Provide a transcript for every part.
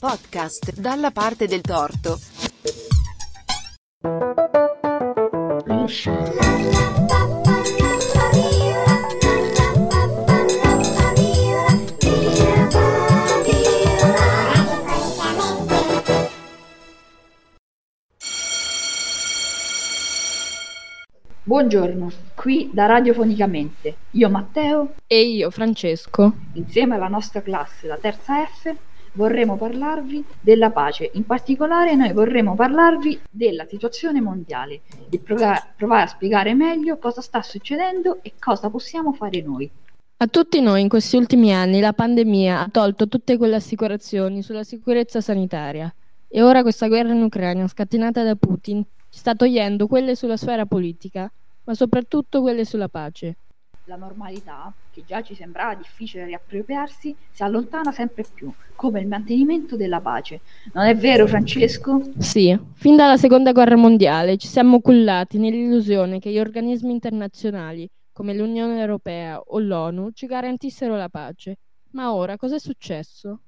Podcast dalla parte del torto. Buongiorno, qui da Radiofonicamente. Io Matteo, E io, Francesco. insieme alla nostra classe, la terza F, vorremmo parlarvi della pace. In particolare noi vorremmo parlarvi della situazione mondiale e prova- provare a spiegare meglio cosa sta succedendo e cosa possiamo fare noi. A tutti noi in questi ultimi anni la pandemia ha tolto tutte quelle assicurazioni sulla sicurezza sanitaria e ora questa guerra in Ucraina scatenata da Putin ci sta togliendo quelle sulla sfera politica, ma soprattutto quelle sulla pace. La normalità, che già ci sembrava difficile riappropriarsi, si allontana sempre più, come il mantenimento della pace. Non è vero, Francesco? Sì, fin dalla seconda guerra mondiale ci siamo cullati nell'illusione che gli organismi internazionali come l'Unione Europea o l'ONU ci garantissero la pace. Ma ora cosa è successo?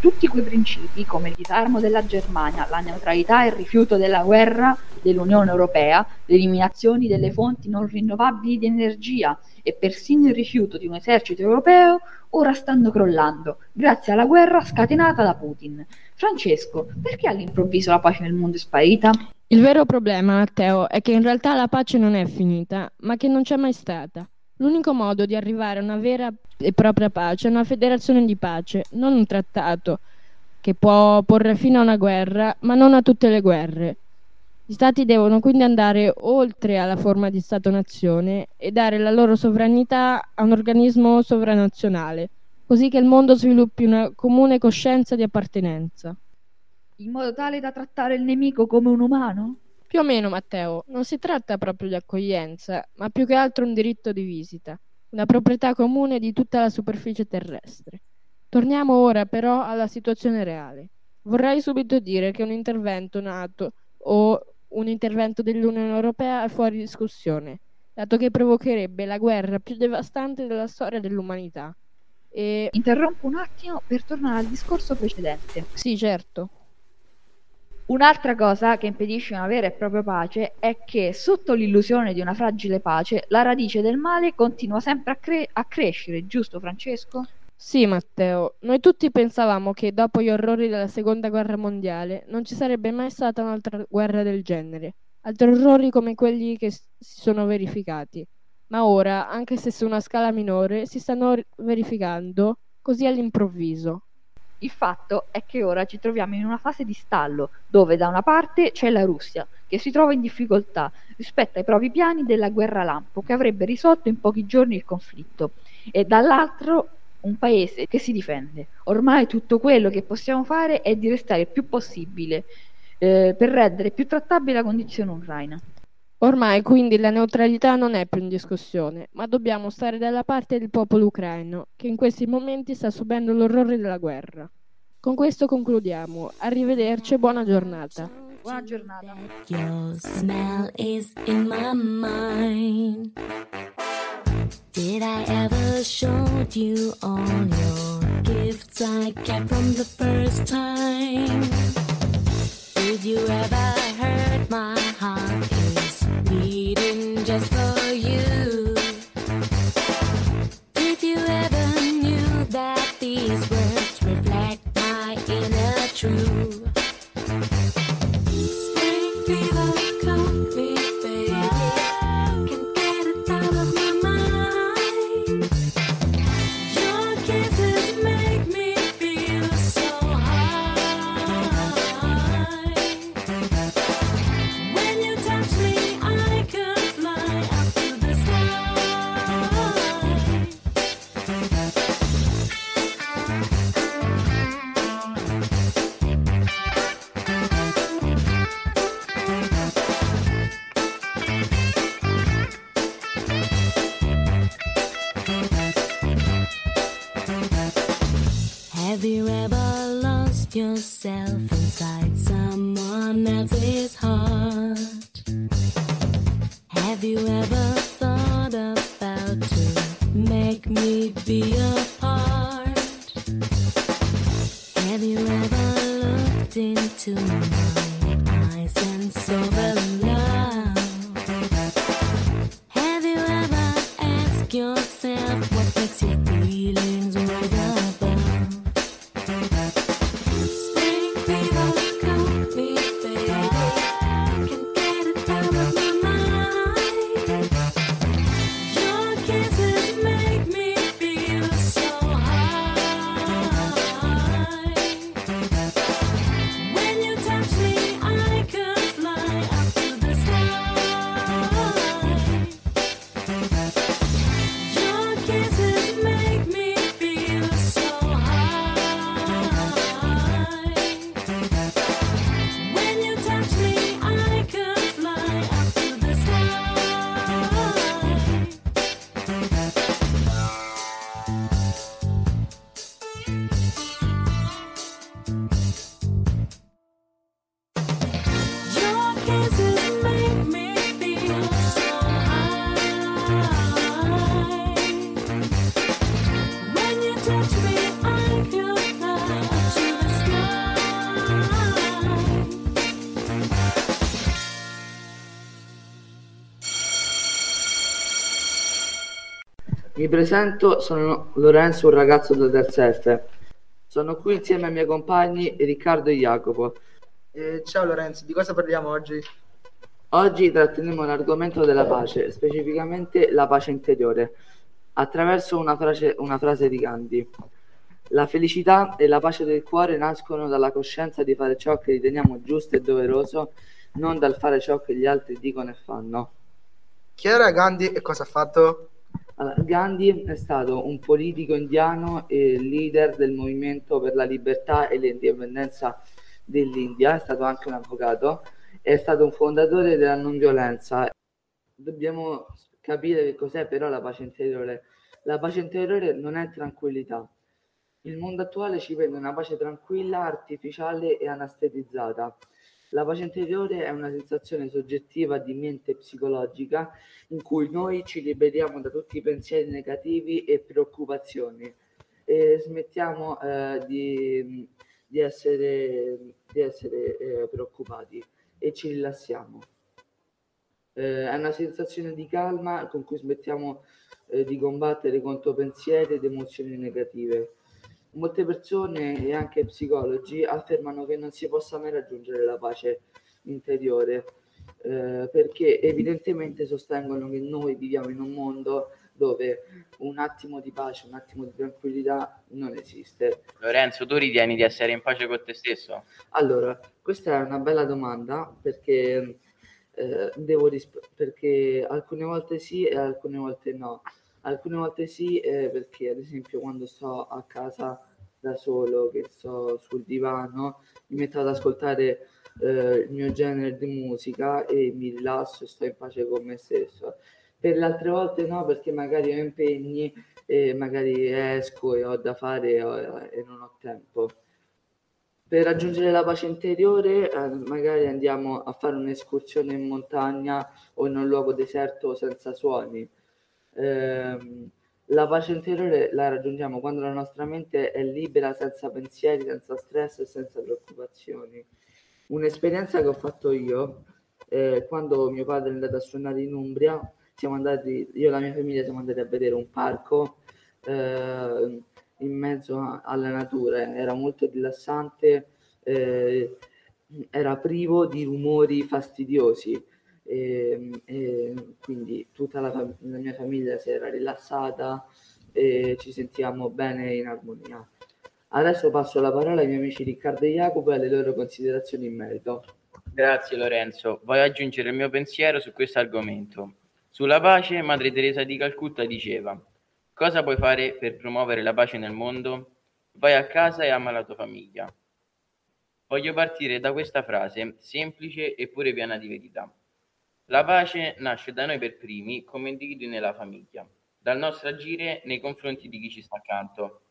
Tutti quei principi, come il disarmo della Germania, la neutralità e il rifiuto della guerra dell'Unione Europea, le eliminazioni delle fonti non rinnovabili di energia e persino il rifiuto di un esercito europeo, ora stanno crollando, grazie alla guerra scatenata da Putin. Francesco, perché all'improvviso la pace nel mondo è sparita? Il vero problema, Matteo, è che in realtà la pace non è finita, ma che non c'è mai stata. L'unico modo di arrivare a una vera e propria pace è una federazione di pace, non un trattato che può porre fine a una guerra, ma non a tutte le guerre. Gli stati devono quindi andare oltre alla forma di Stato-nazione e dare la loro sovranità a un organismo sovranazionale, così che il mondo sviluppi una comune coscienza di appartenenza. In modo tale da trattare il nemico come un umano? Più o meno, Matteo, non si tratta proprio di accoglienza, ma più che altro un diritto di visita, una proprietà comune di tutta la superficie terrestre. Torniamo ora però alla situazione reale. Vorrei subito dire che un intervento NATO o un intervento dell'Unione Europea è fuori discussione, dato che provocherebbe la guerra più devastante della storia dell'umanità. E Interrompo un attimo per tornare al discorso precedente. sì, certo. Un'altra cosa che impedisce una vera e propria pace è che, sotto l'illusione di una fragile pace, la radice del male continua sempre a, cre- a crescere, giusto Francesco? Sì, Matteo, noi tutti pensavamo che dopo gli orrori della seconda guerra mondiale non ci sarebbe mai stata un'altra guerra del genere, altri orrori come quelli che si sono verificati. Ma ora, anche se su una scala minore, si stanno ri- verificando così all'improvviso. Il fatto è che ora ci troviamo in una fase di stallo, dove da una parte c'è la Russia, che si trova in difficoltà rispetto ai propri piani della guerra lampo, che avrebbe risolto in pochi giorni il conflitto, e dall'altro un paese che si difende. Ormai tutto quello che possiamo fare è di restare il più possibile eh, per rendere più trattabile la condizione ucraina. Ormai quindi la neutralità non è più in discussione, ma dobbiamo stare dalla parte del popolo ucraino, che in questi momenti sta subendo l'orrore della guerra. Con questo concludiamo. Arrivederci e buona giornata. Buona giornata. Your smell is in my mind. Did I ever show you all your gifts I kept from the first time? Did you ever presento, sono Lorenzo, un ragazzo del terza F. Sono qui insieme ai miei compagni Riccardo e Jacopo. Eh, ciao Lorenzo, di cosa parliamo oggi? Oggi tratteremo l'argomento della pace, specificamente la pace interiore, attraverso una frase, una frase di Gandhi. La felicità e la pace del cuore nascono dalla coscienza di fare ciò che riteniamo giusto e doveroso, non dal fare ciò che gli altri dicono e fanno. Chi era Gandhi e cosa ha fatto? Gandhi è stato un politico indiano e leader del movimento per la libertà e l'indipendenza dell'India, è stato anche un avvocato, è stato un fondatore della non violenza. Dobbiamo capire che cos'è però la pace interiore. La pace interiore non è tranquillità. Il mondo attuale ci vede una pace tranquilla, artificiale e anestetizzata. La pace interiore è una sensazione soggettiva di mente psicologica in cui noi ci liberiamo da tutti i pensieri negativi e preoccupazioni e smettiamo eh, di, di essere, di essere eh, preoccupati e ci rilassiamo. Eh, è una sensazione di calma con cui smettiamo eh, di combattere contro pensieri ed emozioni negative. Molte persone e anche psicologi affermano che non si possa mai raggiungere la pace interiore eh, perché evidentemente sostengono che noi viviamo in un mondo dove un attimo di pace, un attimo di tranquillità non esiste. Lorenzo, tu ritieni di essere in pace con te stesso? Allora, questa è una bella domanda perché, eh, devo risp- perché alcune volte sì e alcune volte no. Alcune volte sì eh, perché ad esempio quando sto a casa da solo, che sto sul divano, mi metto ad ascoltare eh, il mio genere di musica e mi rilasso e sto in pace con me stesso. Per le altre volte no, perché magari ho impegni e magari esco e ho da fare e, ho- e non ho tempo. Per raggiungere la pace interiore, eh, magari andiamo a fare un'escursione in montagna o in un luogo deserto senza suoni. Ehm, la pace interiore la raggiungiamo quando la nostra mente è libera, senza pensieri, senza stress e senza preoccupazioni. Un'esperienza che ho fatto io, eh, quando mio padre è andato a suonare in Umbria, siamo andati, io e la mia famiglia siamo andati a vedere un parco eh, in mezzo a- alla natura, era molto rilassante, eh, era privo di rumori fastidiosi e, e quindi tutta la, la mia famiglia si era rilassata e ci sentivamo bene in armonia. Adesso passo la parola ai miei amici Riccardo e Jacopo e alle loro considerazioni in merito. Grazie Lorenzo. Voglio aggiungere il mio pensiero su questo argomento. Sulla pace, Madre Teresa di Calcutta diceva: Cosa puoi fare per promuovere la pace nel mondo? Vai a casa e ama la tua famiglia. Voglio partire da questa frase, semplice eppure piena di verità. La pace nasce da noi per primi, come individui nella famiglia, dal nostro agire nei confronti di chi ci sta accanto.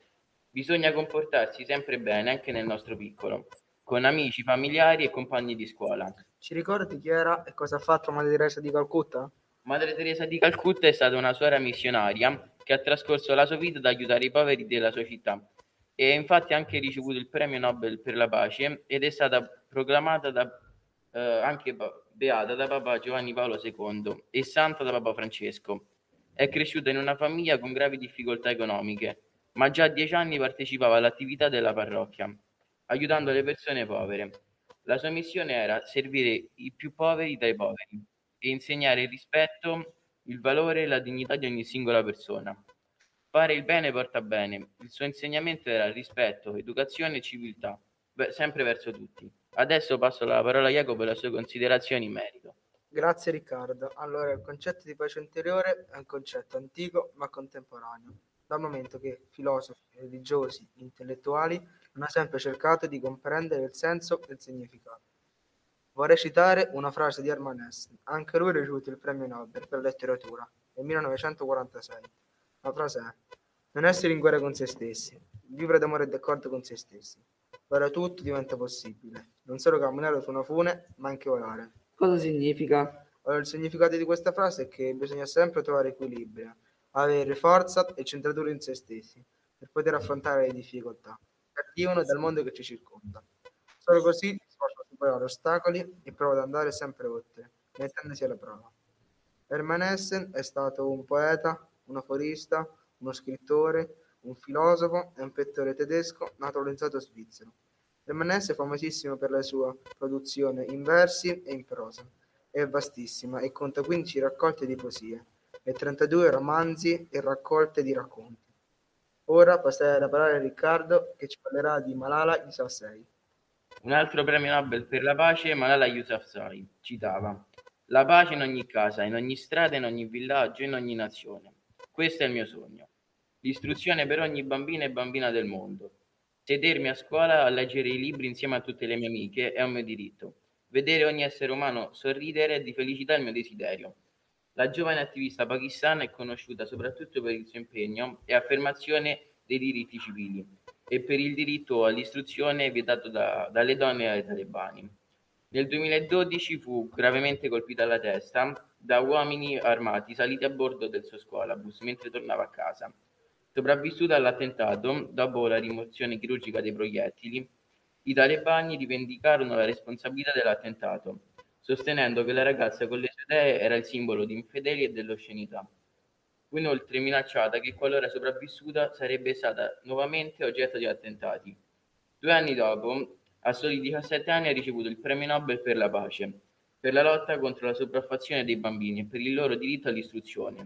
Bisogna comportarsi sempre bene anche nel nostro piccolo, con amici, familiari e compagni di scuola. Ci ricordi chi era e cosa ha fatto Madre Teresa di Calcutta? Madre Teresa di Calcutta è stata una suora missionaria che ha trascorso la sua vita ad aiutare i poveri della sua città. e infatti ha anche ricevuto il premio Nobel per la pace ed è stata proclamata da, eh, anche beata da Papa Giovanni Paolo II e santa da Papa Francesco. È cresciuta in una famiglia con gravi difficoltà economiche, ma già a dieci anni partecipava all'attività della parrocchia, aiutando le persone povere. La sua missione era servire i più poveri dai poveri e insegnare il rispetto, il valore e la dignità di ogni singola persona. Fare il bene porta bene. Il suo insegnamento era rispetto, educazione e civiltà, sempre verso tutti. Adesso passo la parola a Jacopo per le sue considerazioni in merito. Grazie Riccardo. Allora, il concetto di pace interiore è un concetto antico ma contemporaneo, dal momento che filosofi, religiosi, intellettuali hanno sempre cercato di comprendere il senso e il significato. Vorrei citare una frase di Hermann Hesse, anche lui ricevuto il premio Nobel per letteratura nel 1946. La frase è: Non essere in guerra con se stessi, vivere d'amore e d'accordo con se stessi. Ora tutto diventa possibile, non solo camminare su una fune, ma anche volare. Cosa significa? Allora, il significato di questa frase è che bisogna sempre trovare equilibrio, avere forza e centratura in se stessi per poter affrontare le difficoltà che arrivano dal mondo che ci circonda. Solo così si possono superare ostacoli e prova ad andare sempre oltre, mettendosi alla prova. Hermann Hesse è stato un poeta, un aforista, uno scrittore, un filosofo e un pittore tedesco naturalizzato svizzero. È famosissimo per la sua produzione in versi e in prosa. È vastissima e conta 15 raccolte di poesie e 32 romanzi e raccolte di racconti. Ora passerei la parola a Riccardo che ci parlerà di Malala Yousafzai. Un altro premio Nobel per la pace, Malala Yousafzai, citava La pace in ogni casa, in ogni strada, in ogni villaggio, in ogni nazione. Questo è il mio sogno. L'istruzione per ogni bambino e bambina del mondo. Sedermi a scuola a leggere i libri insieme a tutte le mie amiche è un mio diritto. Vedere ogni essere umano sorridere di felicità è il mio desiderio. La giovane attivista pakistana è conosciuta soprattutto per il suo impegno e affermazione dei diritti civili e per il diritto all'istruzione vietato da, dalle donne e ai talebani. Nel 2012 fu gravemente colpita alla testa da uomini armati saliti a bordo del suo scuolabus mentre tornava a casa. Sopravvissuta all'attentato, dopo la rimozione chirurgica dei proiettili, i talebani rivendicarono la responsabilità dell'attentato, sostenendo che la ragazza con le sue idee era il simbolo di infedeli e dell'oscenità. Fu inoltre minacciata che qualora sopravvissuta sarebbe stata nuovamente oggetto di attentati. Due anni dopo, a soli 17 anni, ha ricevuto il premio Nobel per la pace per la lotta contro la sopraffazione dei bambini e per il loro diritto all'istruzione.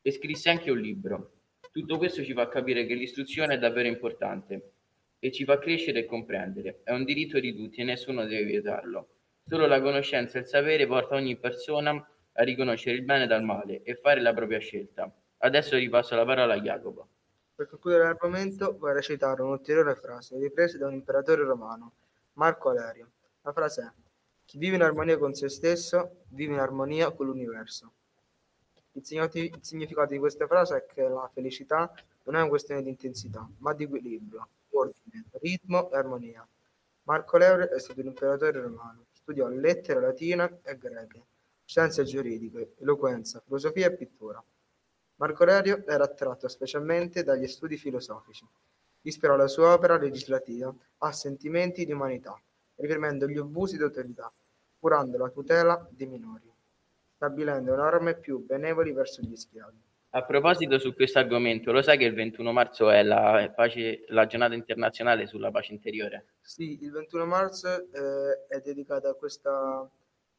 E scrisse anche un libro. Tutto questo ci fa capire che l'istruzione è davvero importante e ci fa crescere e comprendere. È un diritto di tutti e nessuno deve vietarlo. Solo la conoscenza e il sapere porta ogni persona a riconoscere il bene dal male e fare la propria scelta. Adesso ripasso la parola a Jacopo. Per concludere l'argomento vorrei citare un'ulteriore frase ripresa da un imperatore romano, Marco Alerio. La frase è chi vive in armonia con se stesso vive in armonia con l'universo. Il significato di questa frase è che la felicità non è una questione di intensità, ma di equilibrio, ordine, ritmo e armonia. Marco Aurelio è stato un imperatore romano, studiò lettere latine e greche, scienze giuridiche, eloquenza, filosofia e pittura. Marco Aurelio era attratto specialmente dagli studi filosofici. Ispirò la sua opera legislativa a sentimenti di umanità reprimendo gli abusi di autorità, curando la tutela dei minori, stabilendo norme più benevoli verso gli schiavi. A proposito su questo argomento, lo sai che il 21 marzo è la, pace, la giornata internazionale sulla pace interiore? Sì, il 21 marzo eh, è dedicata a questa,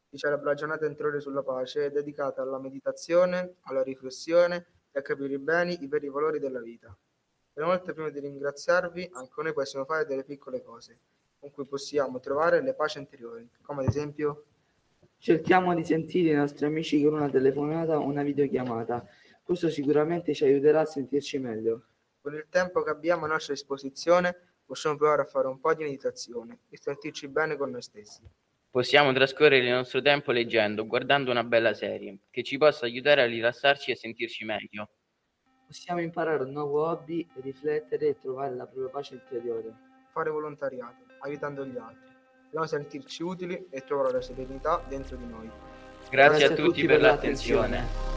diciamo, la giornata interiore sulla pace, è dedicata alla meditazione, alla riflessione e a capire i beni, i veri valori della vita. Inoltre, prima di ringraziarvi, anche noi possiamo fare delle piccole cose con cui possiamo trovare le pace interiori, come ad esempio Cerchiamo di sentire i nostri amici con una telefonata o una videochiamata. Questo sicuramente ci aiuterà a sentirci meglio. Con il tempo che abbiamo a nostra disposizione possiamo provare a fare un po' di meditazione e sentirci bene con noi stessi. Possiamo trascorrere il nostro tempo leggendo, guardando una bella serie, che ci possa aiutare a rilassarci e sentirci meglio. Possiamo imparare un nuovo hobby, riflettere e trovare la propria pace interiore. Fare volontariato aiutando gli altri. Dobbiamo sentirci utili e trovare la serenità dentro di noi. Grazie, Grazie a, tutti, tutti per, per l'attenzione.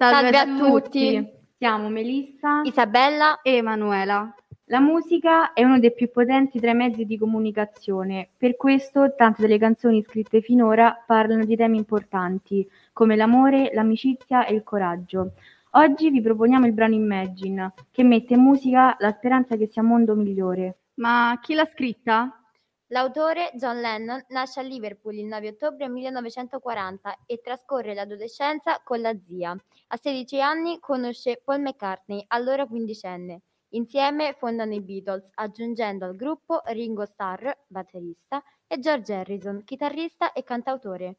Salve, a tutti. Siamo Melissa, Isabella e Emanuela. La musica è uno dei più potenti tra i mezzi di comunicazione, per questo tante delle canzoni scritte finora parlano di temi importanti, come l'amore, l'amicizia e il coraggio. Oggi vi proponiamo il brano Imagine, che mette in musica la speranza che sia un mondo migliore. Ma chi l'ha scritta? L'autore, John Lennon, nasce a Liverpool il 9 ottobre 1940 e trascorre l'adolescenza con la zia. A 16 anni conosce Paul McCartney, allora quindicenne. Insieme fondano i Beatles, aggiungendo al gruppo Ringo Starr, batterista, e George Harrison, chitarrista e cantautore.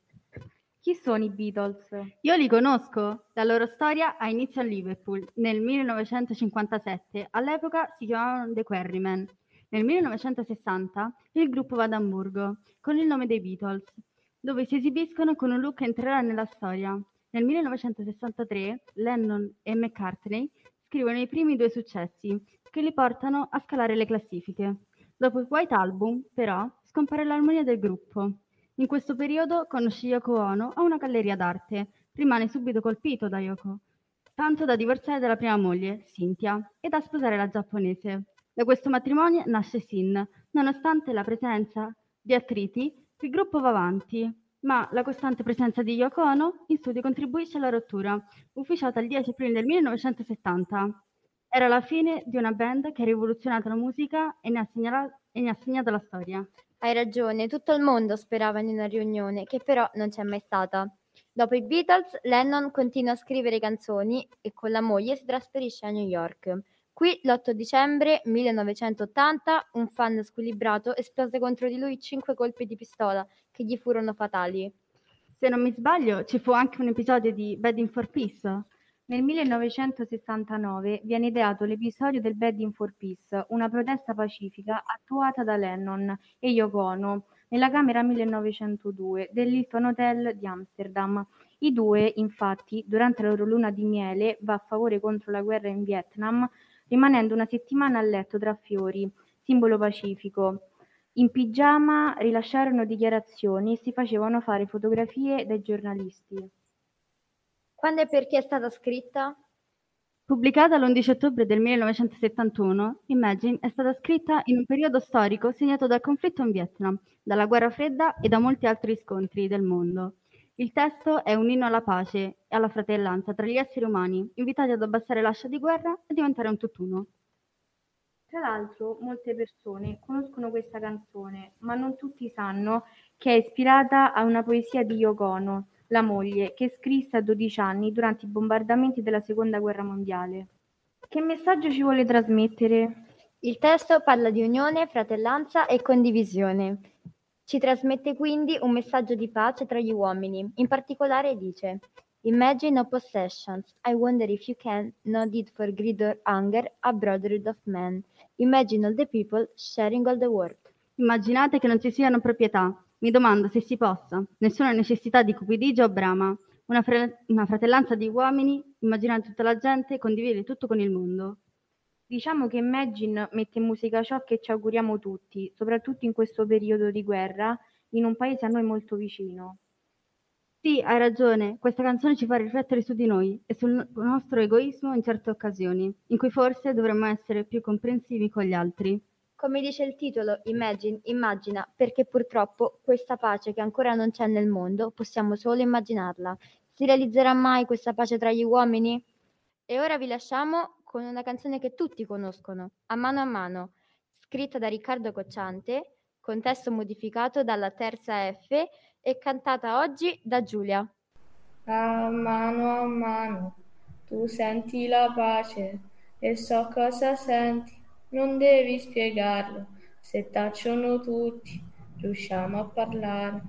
Chi sono i Beatles? Io li conosco. La loro storia ha inizio a Liverpool nel 1957. All'epoca si chiamavano The Quarrymen. Nel 1960 il gruppo va ad Amburgo con il nome dei Beatles, dove si esibiscono con un look che entrerà nella storia. Nel 1963 Lennon e McCartney scrivono i primi due successi che li portano a scalare le classifiche. Dopo il White Album, però, scompare l'armonia del gruppo. In questo periodo conosce Yoko Ono a una galleria d'arte. Rimane subito colpito da Yoko, tanto da divorziare dalla prima moglie, Cynthia, e da sposare la giapponese. Da questo matrimonio nasce Sin. Nonostante la presenza di attriti, il gruppo va avanti, ma la costante presenza di Yoko Ono in studio contribuisce alla rottura, ufficiata il 10 aprile del 1970. Era la fine di una band che ha rivoluzionato la musica e ne ha, segnala- e ne ha segnato la storia. Hai ragione, tutto il mondo sperava in una riunione, che però non c'è mai stata. Dopo i Beatles, Lennon continua a scrivere canzoni e con la moglie si trasferisce a New York. Qui, l'8 dicembre 1980, un fan squilibrato esplose contro di lui cinque colpi di pistola che gli furono fatali. Se non mi sbaglio, ci fu anche un episodio di Bedding for Peace. Nel 1969 viene ideato l'episodio del Bedding for Peace, una protesta pacifica attuata da Lennon e Yoko Ono nella camera 1902 dell'Hilton Hotel di Amsterdam. I due, infatti, durante la loro luna di miele va a favore contro la guerra in Vietnam, rimanendo una settimana a letto tra fiori, simbolo pacifico. In pigiama rilasciarono dichiarazioni e si facevano fare fotografie dai giornalisti. Quando e perché è stata scritta? Pubblicata l'11 ottobre del 1971, Imagine è stata scritta in un periodo storico segnato dal conflitto in Vietnam, dalla guerra fredda e da molti altri scontri del mondo. Il testo è un inno alla pace e alla fratellanza tra gli esseri umani, invitati ad abbassare l'ascia di guerra e diventare un tutt'uno. Tra l'altro, molte persone conoscono questa canzone, ma non tutti sanno che è ispirata a una poesia di Yoko Ono, la moglie, che scrisse a 12 anni durante i bombardamenti della Seconda Guerra Mondiale. Che messaggio ci vuole trasmettere? Il testo parla di unione, fratellanza e condivisione. Ci trasmette quindi un messaggio di pace tra gli uomini. In particolare dice: Imagine no possessions. I wonder if you can, no need for greed or hunger, a brotherhood of men. Imagine all the people sharing all the world. Immaginate che non ci siano proprietà. Mi domando se si possa. Nessuna necessità di cupidigia o brama. Una, fre- una fratellanza di uomini, immaginare tutta la gente, condividere tutto con il mondo. Diciamo che Imagine mette in musica ciò che ci auguriamo tutti, soprattutto in questo periodo di guerra, in un paese a noi molto vicino. Sì, hai ragione, questa canzone ci fa riflettere su di noi e sul no- nostro egoismo in certe occasioni, in cui forse dovremmo essere più comprensivi con gli altri. Come dice il titolo, Imagine, immagina, perché purtroppo questa pace che ancora non c'è nel mondo possiamo solo immaginarla. Si realizzerà mai questa pace tra gli uomini? E ora vi lasciamo con una canzone che tutti conoscono, A mano a mano, scritta da Riccardo Cocciante, con testo modificato dalla terza F e cantata oggi da Giulia. A mano a mano tu senti la pace e so cosa senti, non devi spiegarlo. Se tacciono tutti, riusciamo a parlare,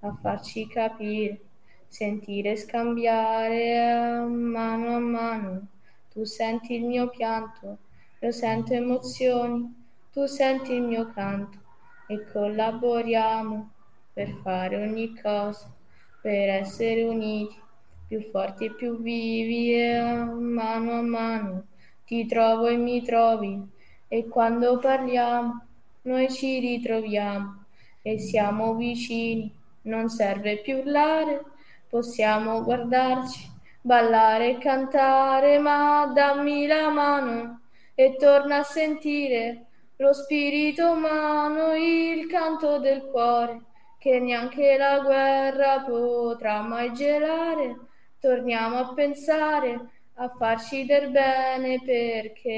a farci capire, sentire, scambiare a mano a mano. Tu senti il mio pianto, io sento emozioni, tu senti il mio canto e collaboriamo per fare ogni cosa, per essere uniti, più forti e più vivi. E mano a mano ti trovo e mi trovi. E quando parliamo noi ci ritroviamo. E siamo vicini, non serve più urlare, possiamo guardarci, ballare e cantare, ma dammi la mano e torna a sentire lo spirito umano, il canto del cuore che neanche la guerra potrà mai gelare. Torniamo a pensare, a farci del bene perché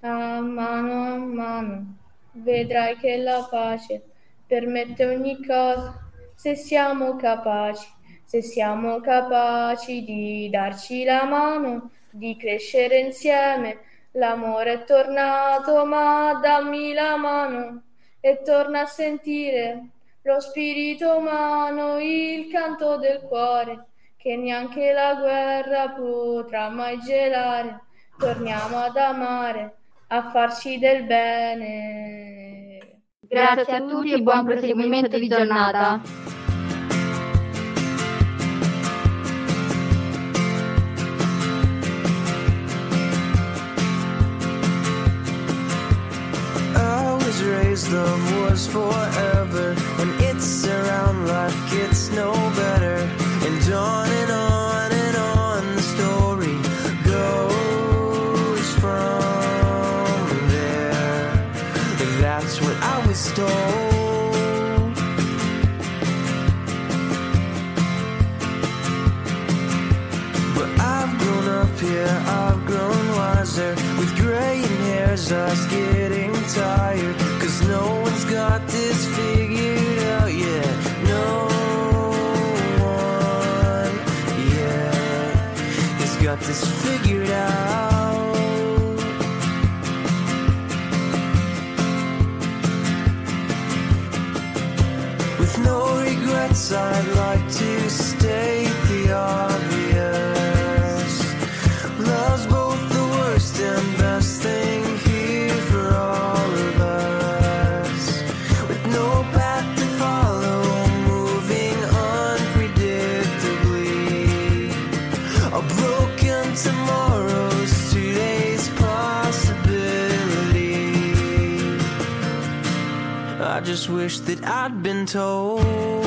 a mano a mano vedrai che la pace permette ogni cosa se siamo capaci, se siamo capaci di darci la mano, di crescere insieme. L'amore è tornato, ma dammi la mano e torna a sentire lo spirito umano, il canto del cuore che neanche la guerra potrà mai gelare. Torniamo ad amare, a farci del bene. Grazie a tutti e buon proseguimento di giornata. Raised love was forever. When it's around like it's no better. And on and on and on the story goes from there. That's what I was told. But I've grown up here, I've grown wiser. With graying hairs, us getting I'd like to state the obvious. Love's both the worst and best thing here for all of us. With no path to follow, moving unpredictably. A broken tomorrow's today's possibility. I just wish that I'd been told.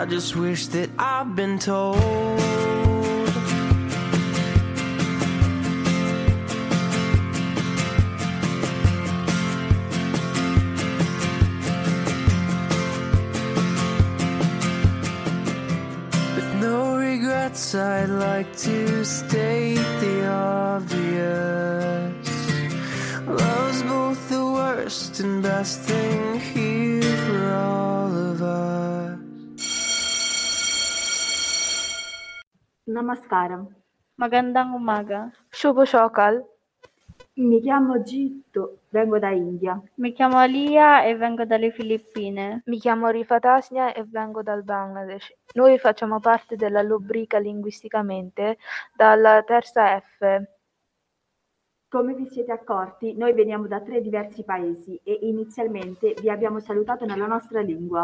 I just wish that I'd been told. Regrets, I'd like to state the obvious. Love's both the worst and best thing here for all of us. Namaskaram. Magandang umaga. Shubho Shokal. Mi chiamo Gitto, vengo da India. Mi chiamo Alia e vengo dalle Filippine. Mi chiamo Rifatasnia e vengo dal Bangladesh. Noi facciamo parte della rubrica linguisticamente dalla terza F. Come vi siete accorti, noi veniamo da tre diversi paesi e inizialmente vi abbiamo salutato nella nostra lingua.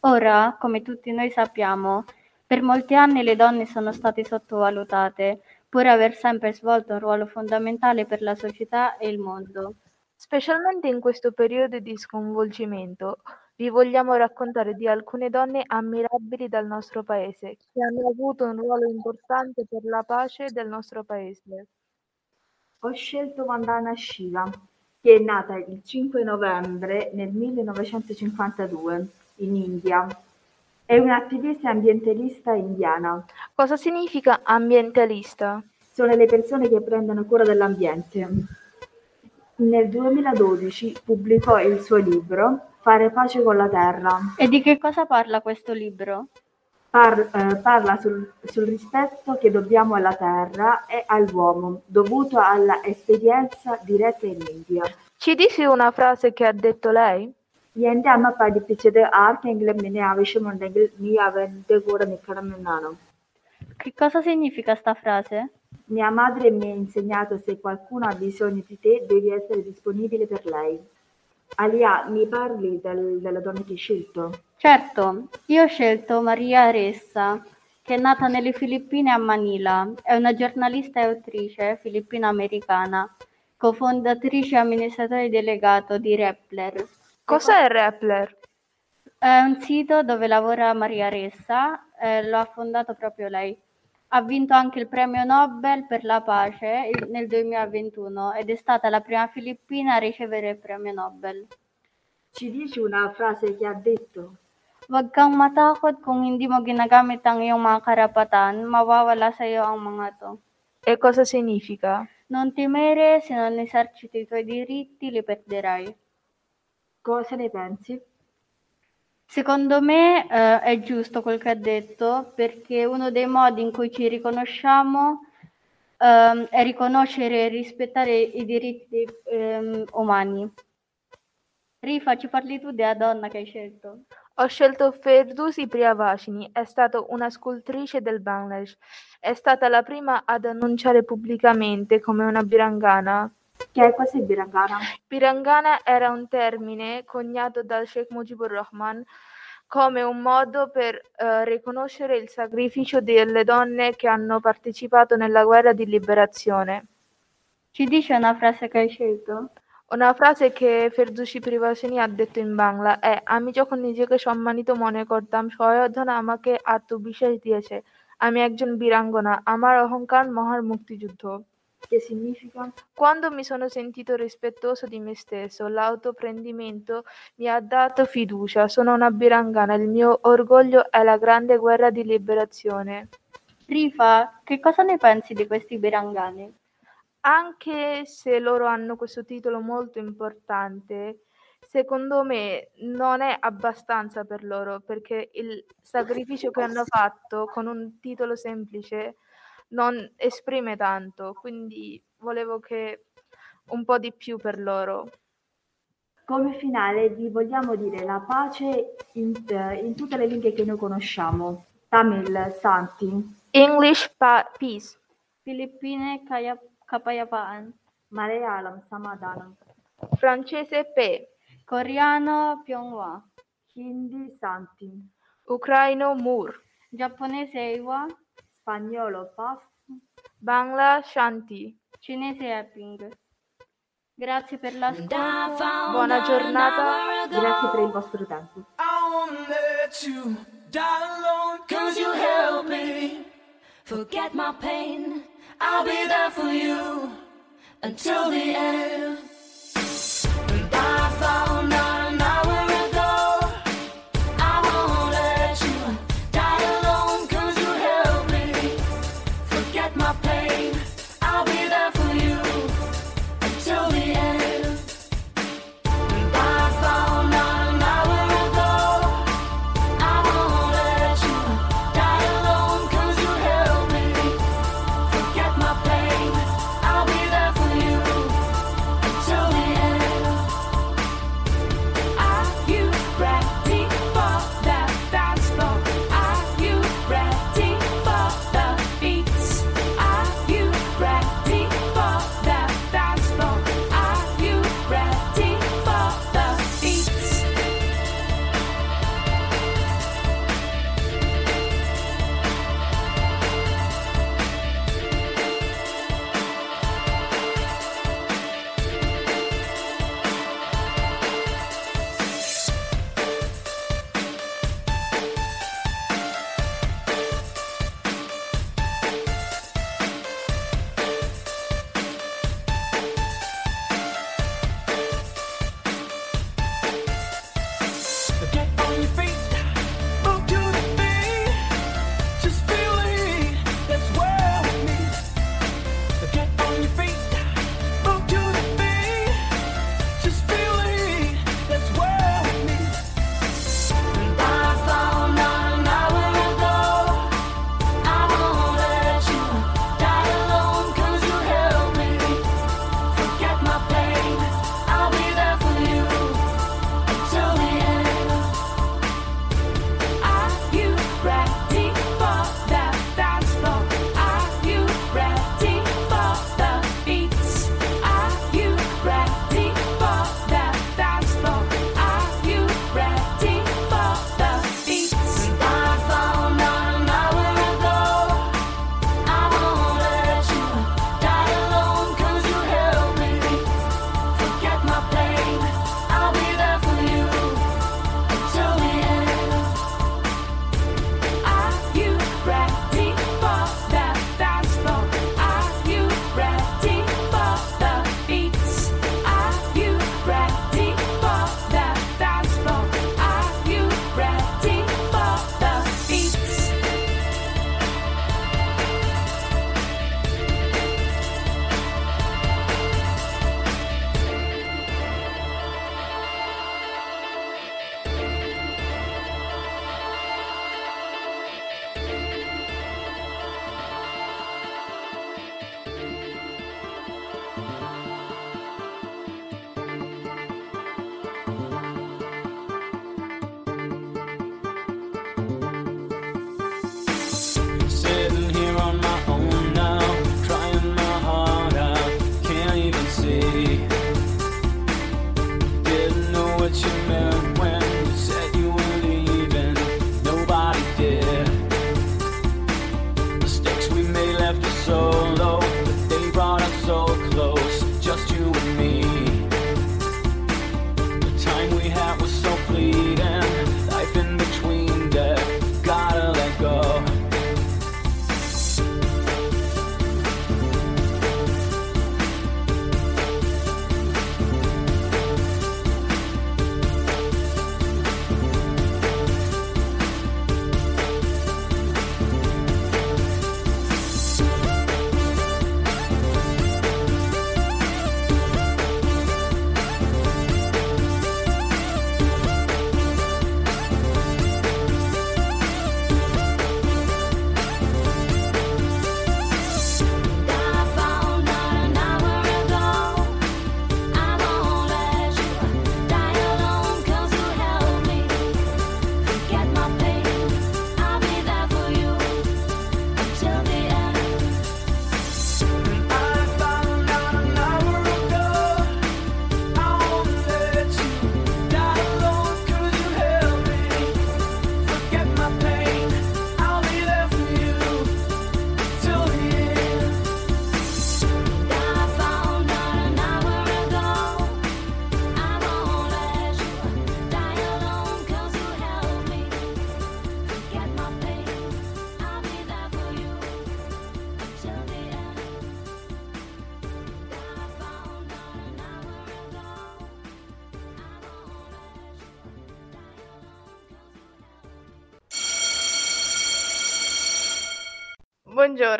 Ora, come tutti noi sappiamo, per molti anni le donne sono state sottovalutate, pur aver sempre svolto un ruolo fondamentale per la società e il mondo. Specialmente in questo periodo di sconvolgimento, vi vogliamo raccontare di alcune donne ammirabili dal nostro paese, che hanno avuto un ruolo importante per la pace del nostro paese. Ho scelto Vandana Shiva, che è nata il 5 novembre nel 1952 in India. È un'attivista ambientalista indiana. Cosa significa ambientalista? Sono le persone che prendono cura dell'ambiente. Nel 2012 pubblicò il suo libro Fare pace con la terra. E di che cosa parla questo libro? Par- eh, parla sul, sul rispetto che dobbiamo alla terra e all'uomo, dovuto alla esperienza diretta in India. Ci dici una frase che ha detto lei? എന്റെ അമ്മ പഠിപ്പിച്ചത് ആർക്കെങ്കിലും നിന്നെ ആവശ്യമുണ്ടെങ്കിൽ നീ അവന്റെ കൂടെ നിൽക്കണമെന്നാണ് Che cosa significa sta frase? Mia madre mi ha insegnato se qualcuno ha bisogno di te devi essere disponibile per lei. Alia, mi parli del- della donna che hai scelto? Certo, io ho scelto Maria Ressa, che è nata nelle Filippine a Manila. È una giornalista e autrice filippino-americana, cofondatrice e amministratore delegato di Rappler. Cos'è Rappler? È un sito dove lavora Maria Ressa, eh, lo ha fondato proprio lei. Ha vinto anche il premio Nobel per la pace nel 2021 ed è stata la prima filippina a ricevere il premio Nobel. Ci dici una frase che ha detto? Huwag kang matakot kung hindi mo ginagamit ang iyong mga karapatan, mawawala sa iyo ang mga to. E cosa significa? Non temere, se non eserciti i tuoi diritti li perderai. Cosa ne pensi? Secondo me eh, è giusto quel che ha detto perché uno dei modi in cui ci riconosciamo ehm, è riconoscere e rispettare i diritti ehm, umani. Rifa, ci parli tu della donna che hai scelto? Ho scelto Ferdusi Priyavashini, è stata una scultrice del Bangladesh. È stata la prima ad annunciare pubblicamente come una birangana. Che è cos'è birangana? Birangana era un termine coniato dal Sheikh Mujibur Rahman come un modo per eh, riconoscere il sacrificio delle donne che hanno partecipato nella guerra di liberazione. Ci dice una frase che hai scelto? Una frase che Ferdousi প্রিভাসিনী ha detto in Bangla এ আমি যখন নিজেকে সম্মানিত মনে করতাম সয়োধনা আমাকে আত্মবিশ্বাস দিয়েছে আমি একজন বীরাঙ্গনা আমার অহংকার মহার মুক্তিযুদ্ধ Che significa? Quando mi sono sentito rispettoso di me stesso, l'autoprendimento mi ha dato fiducia. Sono una birangana, il mio orgoglio è la grande guerra di liberazione. Rifa, che cosa ne pensi di questi birangani? Anche se loro hanno questo titolo molto importante, secondo me non è abbastanza per loro perché il sacrificio che hanno fatto con un titolo semplice non esprime tanto, quindi volevo che un po' di più per loro. Come finale vi vogliamo dire la pace in, in tutte le lingue che noi conosciamo. Tamil, Santi. English pa- peace. Filippine, kaya, kapayapaan. Malayalam, Samadhanam. Francese pe. Coreano, Pyonghwa. Hindi, Santi. Ucraino mur. Giapponese, Eiwa. Spagnolo, Paf. Bangla shanti. Cinese, Epping. Grazie per l'ascolto. Buona giornata. Grazie per il vostro tempo. Forget my pain. I'll be there for you until the end.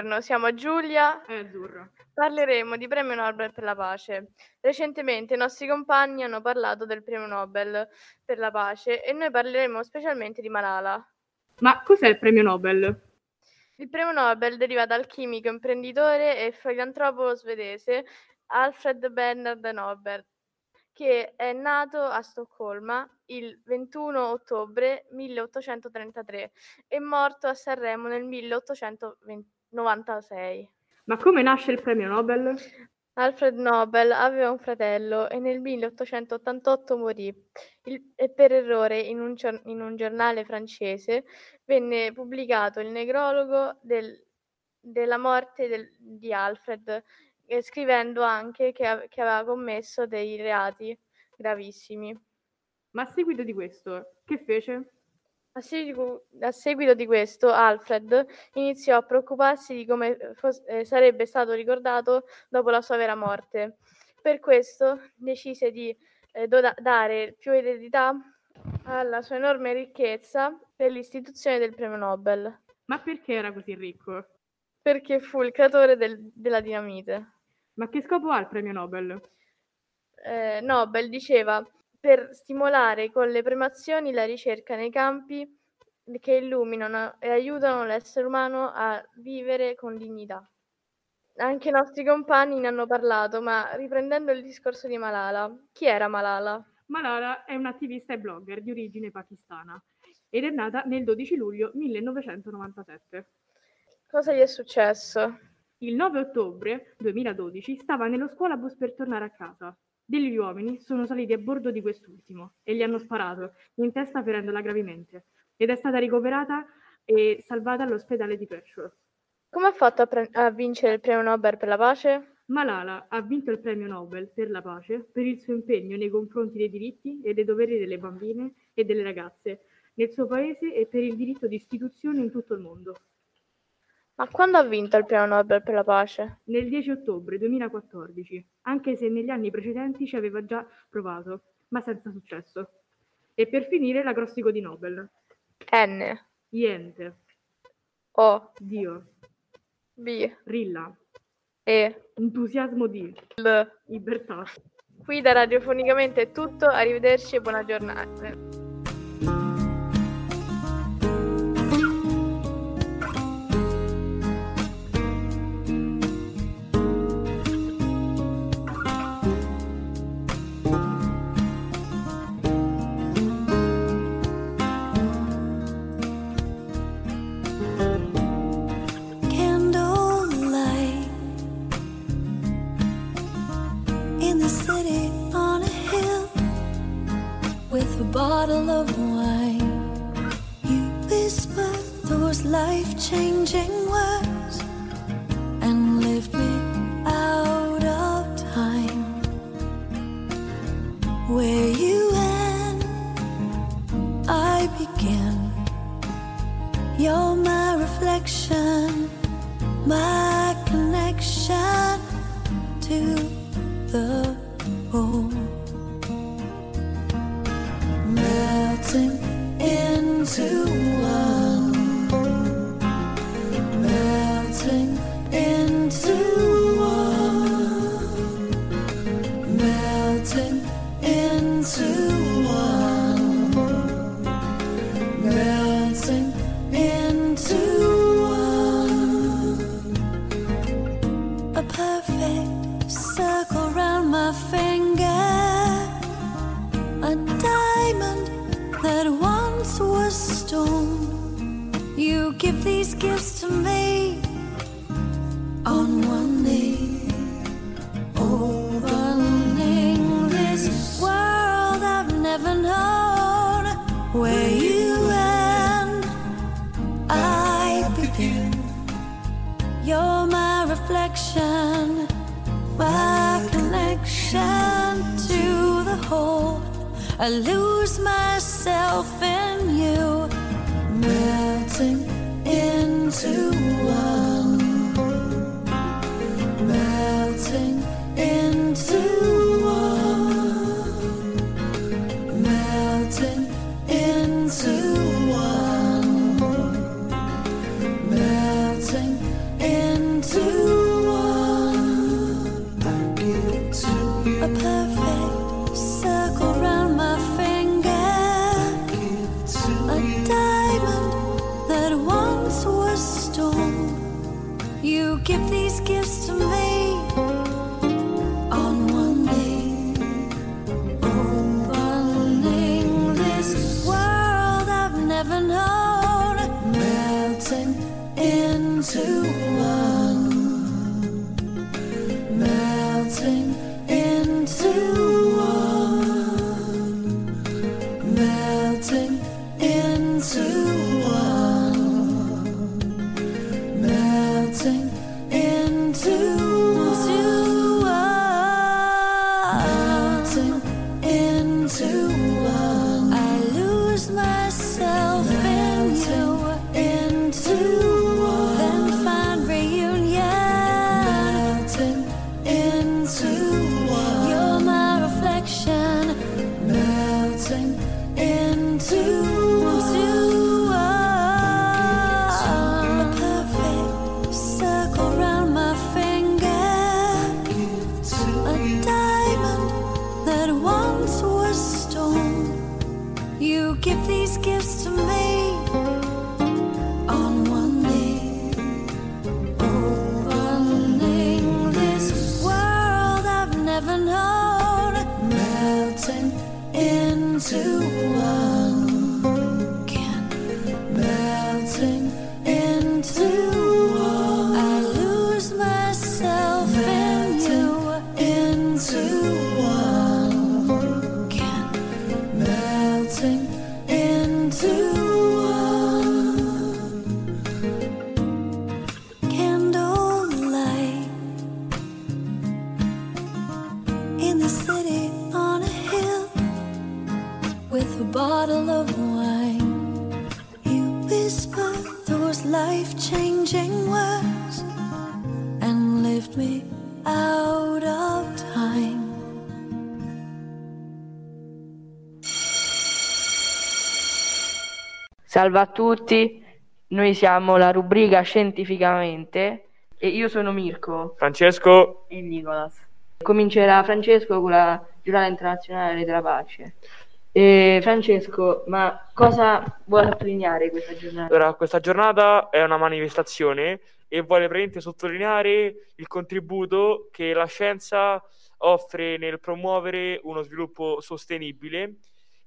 Buongiorno, siamo Giulia e Azzurra. Parleremo di premio Nobel per la pace. Recentemente i nostri compagni hanno parlato del premio Nobel per la pace e noi parleremo specialmente di Malala. Ma cos'è il premio Nobel? Il premio Nobel deriva dal chimico, imprenditore e filantropo svedese Alfred Bernard Nobel, che è nato a Stoccolma il 21 ottobre 1833 e morto a Sanremo nel 1896. Ma come nasce il premio Nobel? Alfred Nobel aveva un fratello e nel 1888 morì Il- e per errore in un, in un giornale francese venne pubblicato il necrologo del- della morte del- di Alfred, eh, scrivendo anche che, che aveva commesso dei reati gravissimi. Ma a seguito di questo, che fece? A seguito, a seguito di questo, Alfred iniziò a preoccuparsi di come eh, fos- eh, sarebbe stato ricordato dopo la sua vera morte. Per questo decise di eh, doda- dare più eredità alla sua enorme ricchezza per l'istituzione del premio Nobel, Ma perché era così ricco? perché fu il creatore del- della dinamite. Ma che scopo ha il premio Nobel? eh, Nobel diceva per stimolare con le premazioni la ricerca nei campi che illuminano e aiutano l'essere umano a vivere con dignità. Anche i nostri compagni ne hanno parlato, ma riprendendo il discorso di Malala, chi era Malala? Malala è un'attivista e blogger di origine pakistana ed è nata nel 12 luglio 1997. Cosa gli è successo? Il 9 ottobre 2012 stava nello scuolabus per tornare a casa. Degli uomini sono saliti a bordo di quest'ultimo e gli hanno sparato in testa ferendola gravemente ed è stata ricoverata e salvata all'ospedale di Peshawar. Come ha fatto a, pre- a vincere il premio Nobel per la pace? Malala ha vinto il premio Nobel per la pace per il suo impegno nei confronti dei diritti e dei doveri delle bambine e delle ragazze nel suo paese e per il diritto di istituzione in tutto il mondo. Ma quando ha vinto il premio Nobel per la pace? Nel 10 ottobre 2014, anche se negli anni precedenti ci aveva già provato, ma senza successo. E per finire l'acrostico di Nobel. N. Iente. O. Dio. B. Rilla. E. Entusiasmo di. L. Libertà. Qui da Radiofonicamente è tutto, arrivederci e buona giornata. I lose myself in Salve a tutti, noi siamo la rubrica Scientificamente e io sono Mirko Francesco e Nicolas. Comincerà Francesco con la giornata internazionale della pace. Eh, Francesco, ma cosa vuole sottolineare questa giornata? Allora, questa giornata è una manifestazione e vuole praticamente sottolineare il contributo che la scienza offre nel promuovere uno sviluppo sostenibile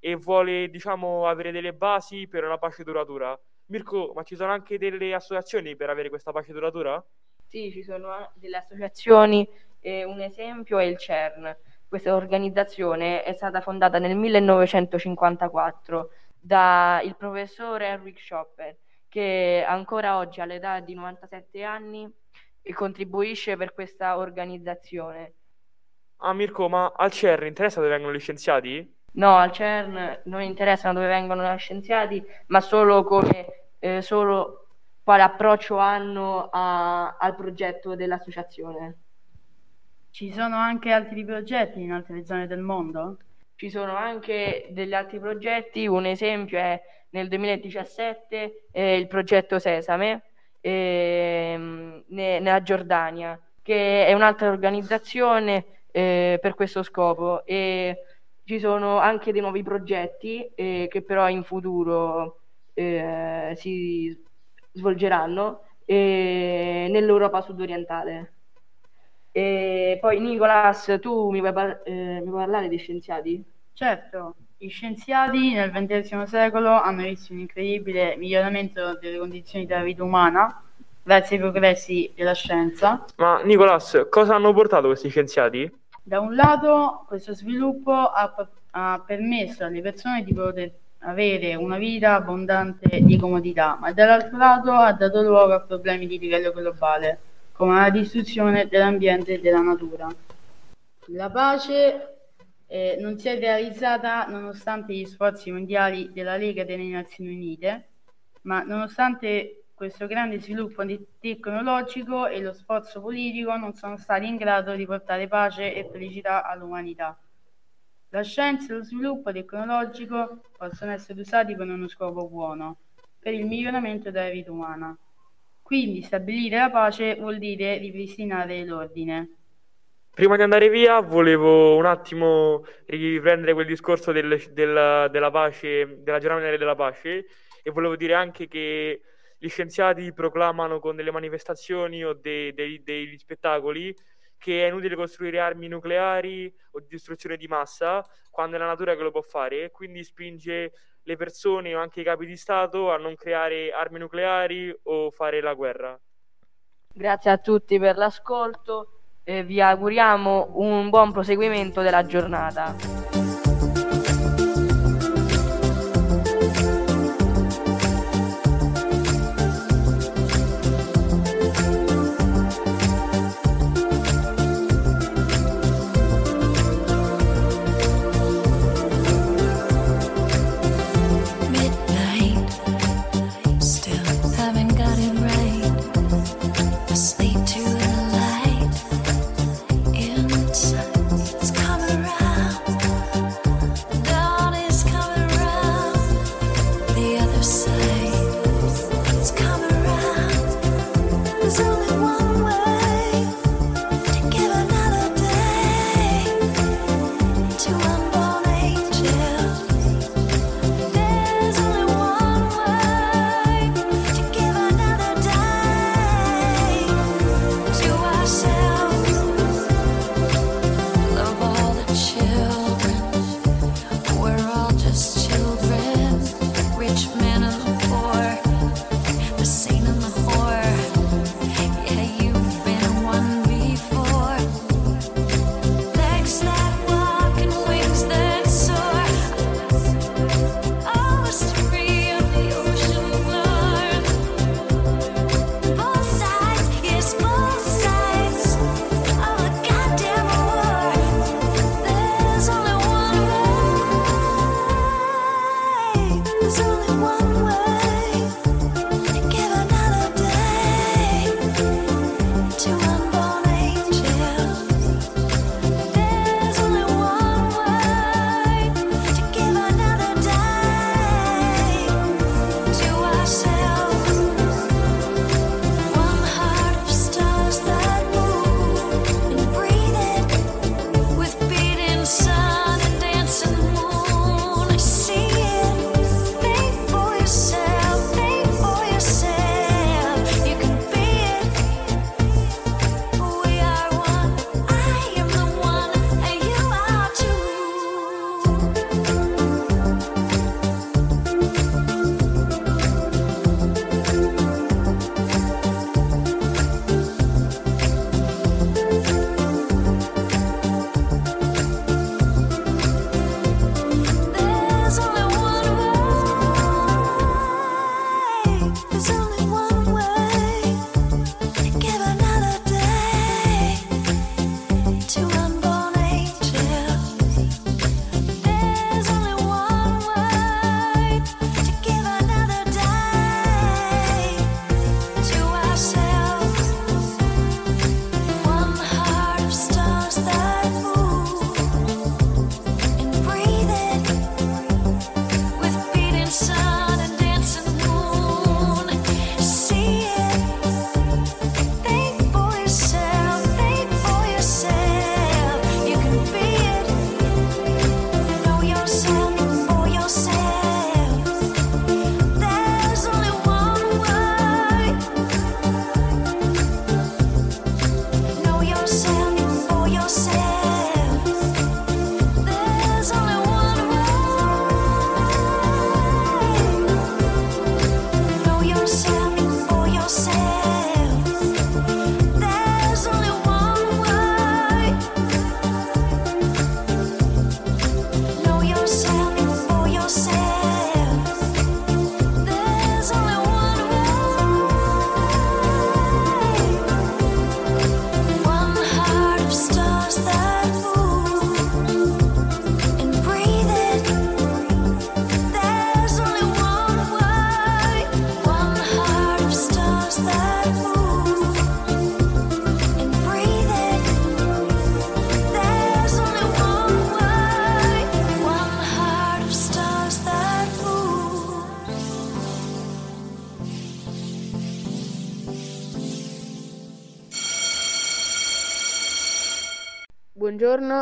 e vuole diciamo avere delle basi per una pace duratura. Mirko, ma ci sono anche delle associazioni per avere questa pace duratura? Sì, ci sono eh, delle associazioni, eh, un esempio è il CERN. Questa organizzazione è stata fondata nel 1954 dal professore Henrik Schopper, che ancora oggi all'età di 97 anni contribuisce per questa organizzazione. Ah Mirko, ma al CERN interessa dove vengono licenziati? No, al CERN non interessano dove vengono gli scienziati, ma solo come eh, solo quale approccio hanno a- al progetto dell'associazione. Ci sono anche altri progetti in altre zone del mondo? Ci sono anche degli altri progetti, un esempio è nel 2017 eh, il progetto Sesame ehm, ne- nella Giordania, che è un'altra organizzazione eh, per questo scopo e ci sono anche dei nuovi progetti eh, che però in futuro eh, si svolgeranno eh, nell'Europa sudorientale. E poi Nicolas, tu mi vuoi, par- eh, mi vuoi parlare dei scienziati? Certo, gli scienziati nel XX secolo hanno visto un incredibile miglioramento delle condizioni della vita umana grazie ai progressi della scienza. Ma Nicolas, cosa hanno portato questi scienziati? Da un lato, questo sviluppo ha, ha permesso alle persone di poter avere una vita abbondante di comodità, ma dall'altro lato ha dato luogo a problemi di livello globale, come la distruzione dell'ambiente e della natura. La pace eh, non si è realizzata nonostante gli sforzi mondiali della Lega delle Nazioni Unite, ma nonostante questo grande sviluppo tecnologico e lo sforzo politico non sono stati in grado di portare pace e felicità all'umanità. La scienza e lo sviluppo tecnologico possono essere usati per uno scopo buono, per il miglioramento della vita umana. Quindi stabilire la pace vuol dire ripristinare l'ordine. Prima di andare via, volevo un attimo riprendere quel discorso del- del- della pace, della giornata della pace, e volevo dire anche che gli scienziati proclamano con delle manifestazioni o dei- dei- degli spettacoli che è inutile costruire armi nucleari o di distruzione di massa quando è la natura che lo può fare, e quindi spinge le persone o anche i capi di Stato a non creare armi nucleari o fare la guerra. Grazie a tutti per l'ascolto e vi auguriamo un buon proseguimento della giornata.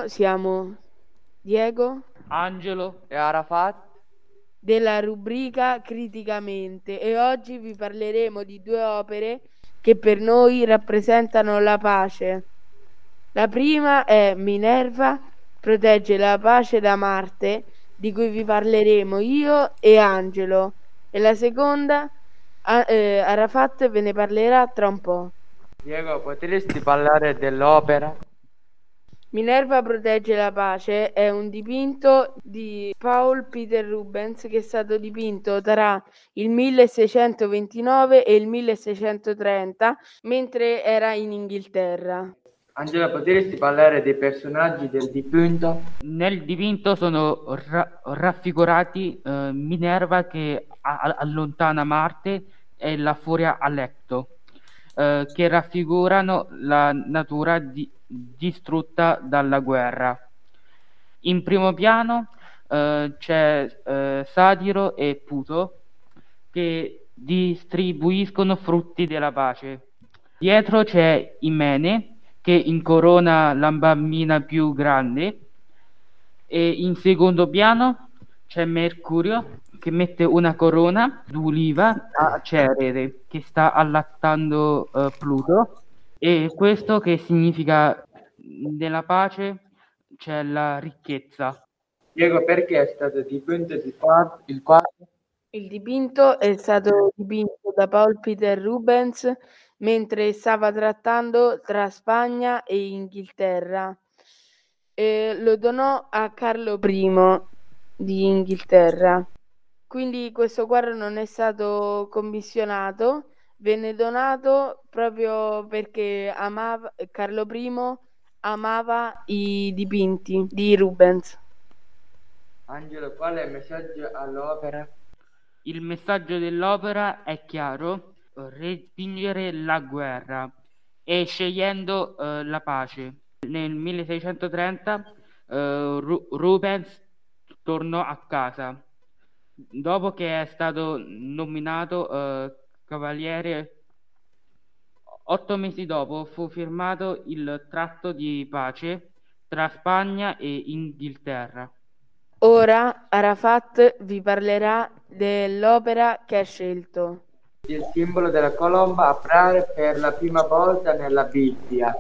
Siamo Diego, Angelo e Arafat. della rubrica Criticamente e oggi vi parleremo di due opere che per noi rappresentano la pace. La prima è Minerva, protegge la pace da Marte, di cui vi parleremo io e Angelo, e la seconda, a- eh, Arafat ve ne parlerà tra un po'. Diego, potresti parlare dell'opera? Minerva protegge la pace è un dipinto di Paul Peter Rubens che è stato dipinto tra il 1629 e il 1630 mentre era in Inghilterra. Angela, potresti parlare dei personaggi del dipinto? Nel dipinto sono ra- raffigurati eh, Minerva che a- a- allontana Marte e la Furia Alecto, eh, che raffigurano la natura di- distrutta dalla guerra. In primo piano eh, c'è eh, Satiro e Puto che distribuiscono frutti della pace. Dietro c'è Imene che incorona la bambina più grande e in secondo piano c'è Mercurio che mette una corona d'oliva a Cerere che sta allattando eh, Pluto e questo che significa nella pace c'è la ricchezza. Diego, perché è stato dipinto di qua- il quadro? Il dipinto è stato dipinto da Paul Peter Rubens mentre stava trattando tra Spagna e Inghilterra. E lo donò a Carlo I di Inghilterra. Quindi questo quadro non è stato commissionato, venne donato proprio perché amava, Carlo I amava i dipinti di Rubens. Angelo, qual è il messaggio all'opera? Il messaggio dell'opera è chiaro, respingere la guerra e scegliendo eh, la pace. Nel 1630 eh, Ru- Rubens tornò a casa dopo che è stato nominato eh, cavaliere. Otto mesi dopo fu firmato il tratto di pace tra Spagna e Inghilterra. Ora Arafat vi parlerà dell'opera che ha scelto. Il simbolo della colomba appare per la prima volta nella Bibbia.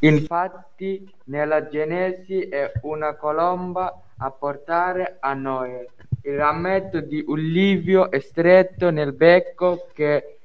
Infatti, nella Genesi è una colomba a portare a Noè. Il rametto di un livio è stretto nel becco che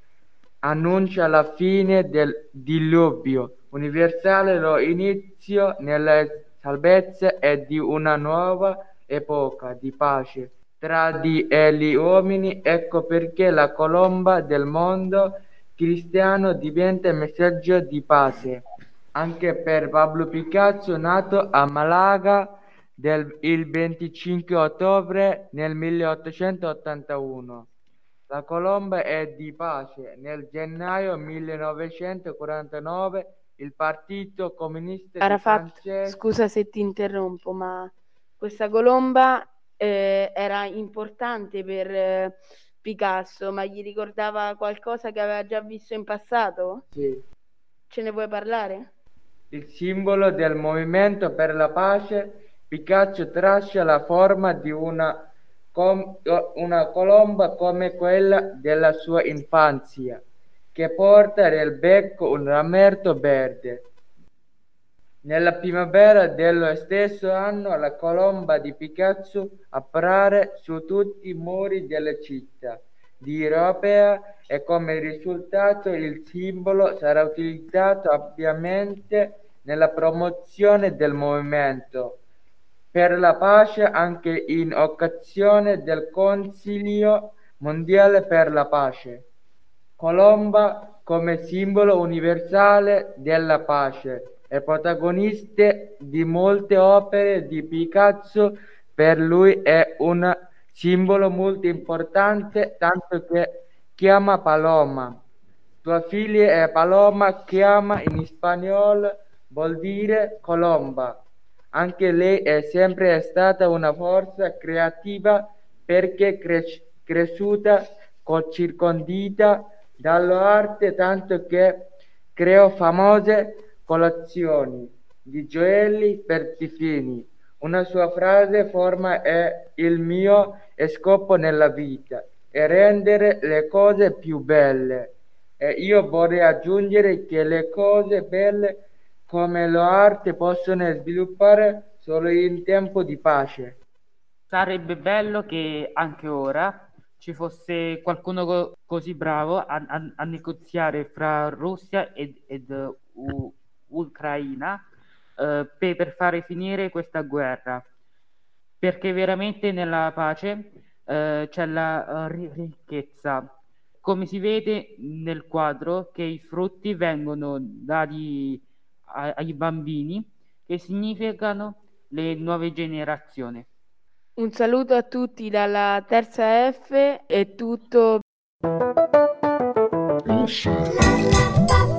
annuncia la fine del diluvio universale, lo inizio nella salvezza e di una nuova epoca di pace tra di e gli uomini. Ecco perché la colomba del mondo cristiano diventa messaggio di pace. Anche per Pablo Picasso, nato a Malaga del, il 25 ottobre nel 1881. La colomba è di pace. Nel gennaio 1949 il Partito Comunista Arafat, Francesco scusa se ti interrompo, ma questa colomba eh, era importante per eh, Picasso, ma gli ricordava qualcosa che aveva già visto in passato? Sì. Ce ne vuoi parlare? Il simbolo del movimento per la pace, Picasso traccia la forma di una, com- una colomba come quella della sua infanzia, che porta nel becco un rametto verde. Nella primavera dello stesso anno la colomba di Picasso appare su tutti i muri delle città di europea e come risultato il simbolo sarà utilizzato ampiamente nella promozione del movimento per la pace anche in occasione del Consiglio mondiale per la pace. Colomba come simbolo universale della pace e protagonista di molte opere di Picasso, per lui è un simbolo molto importante, tanto che chiama Paloma. Sua figlia è Paloma, chiama in spagnolo vuol dire colomba. Anche lei è sempre stata una forza creativa perché cres- cresciuta co- circondita dall'arte tanto che creò famose collezioni di gioielli per Tifini. Una sua frase forma è il mio scopo nella vita è rendere le cose più belle. E io vorrei aggiungere che le cose belle come l'arte possono sviluppare solo in tempo di pace. Sarebbe bello che anche ora ci fosse qualcuno co- così bravo a, a- a negoziare fra Russia ed, ed, U- Ucraina eh, pe- per fare finire questa guerra. Perché veramente nella pace eh, c'è la eh, ri- ricchezza. Come si vede nel quadro che i frutti vengono dati a- ai bambini, che significano le nuove generazioni. Un saluto a tutti dalla terza F, è tutto. La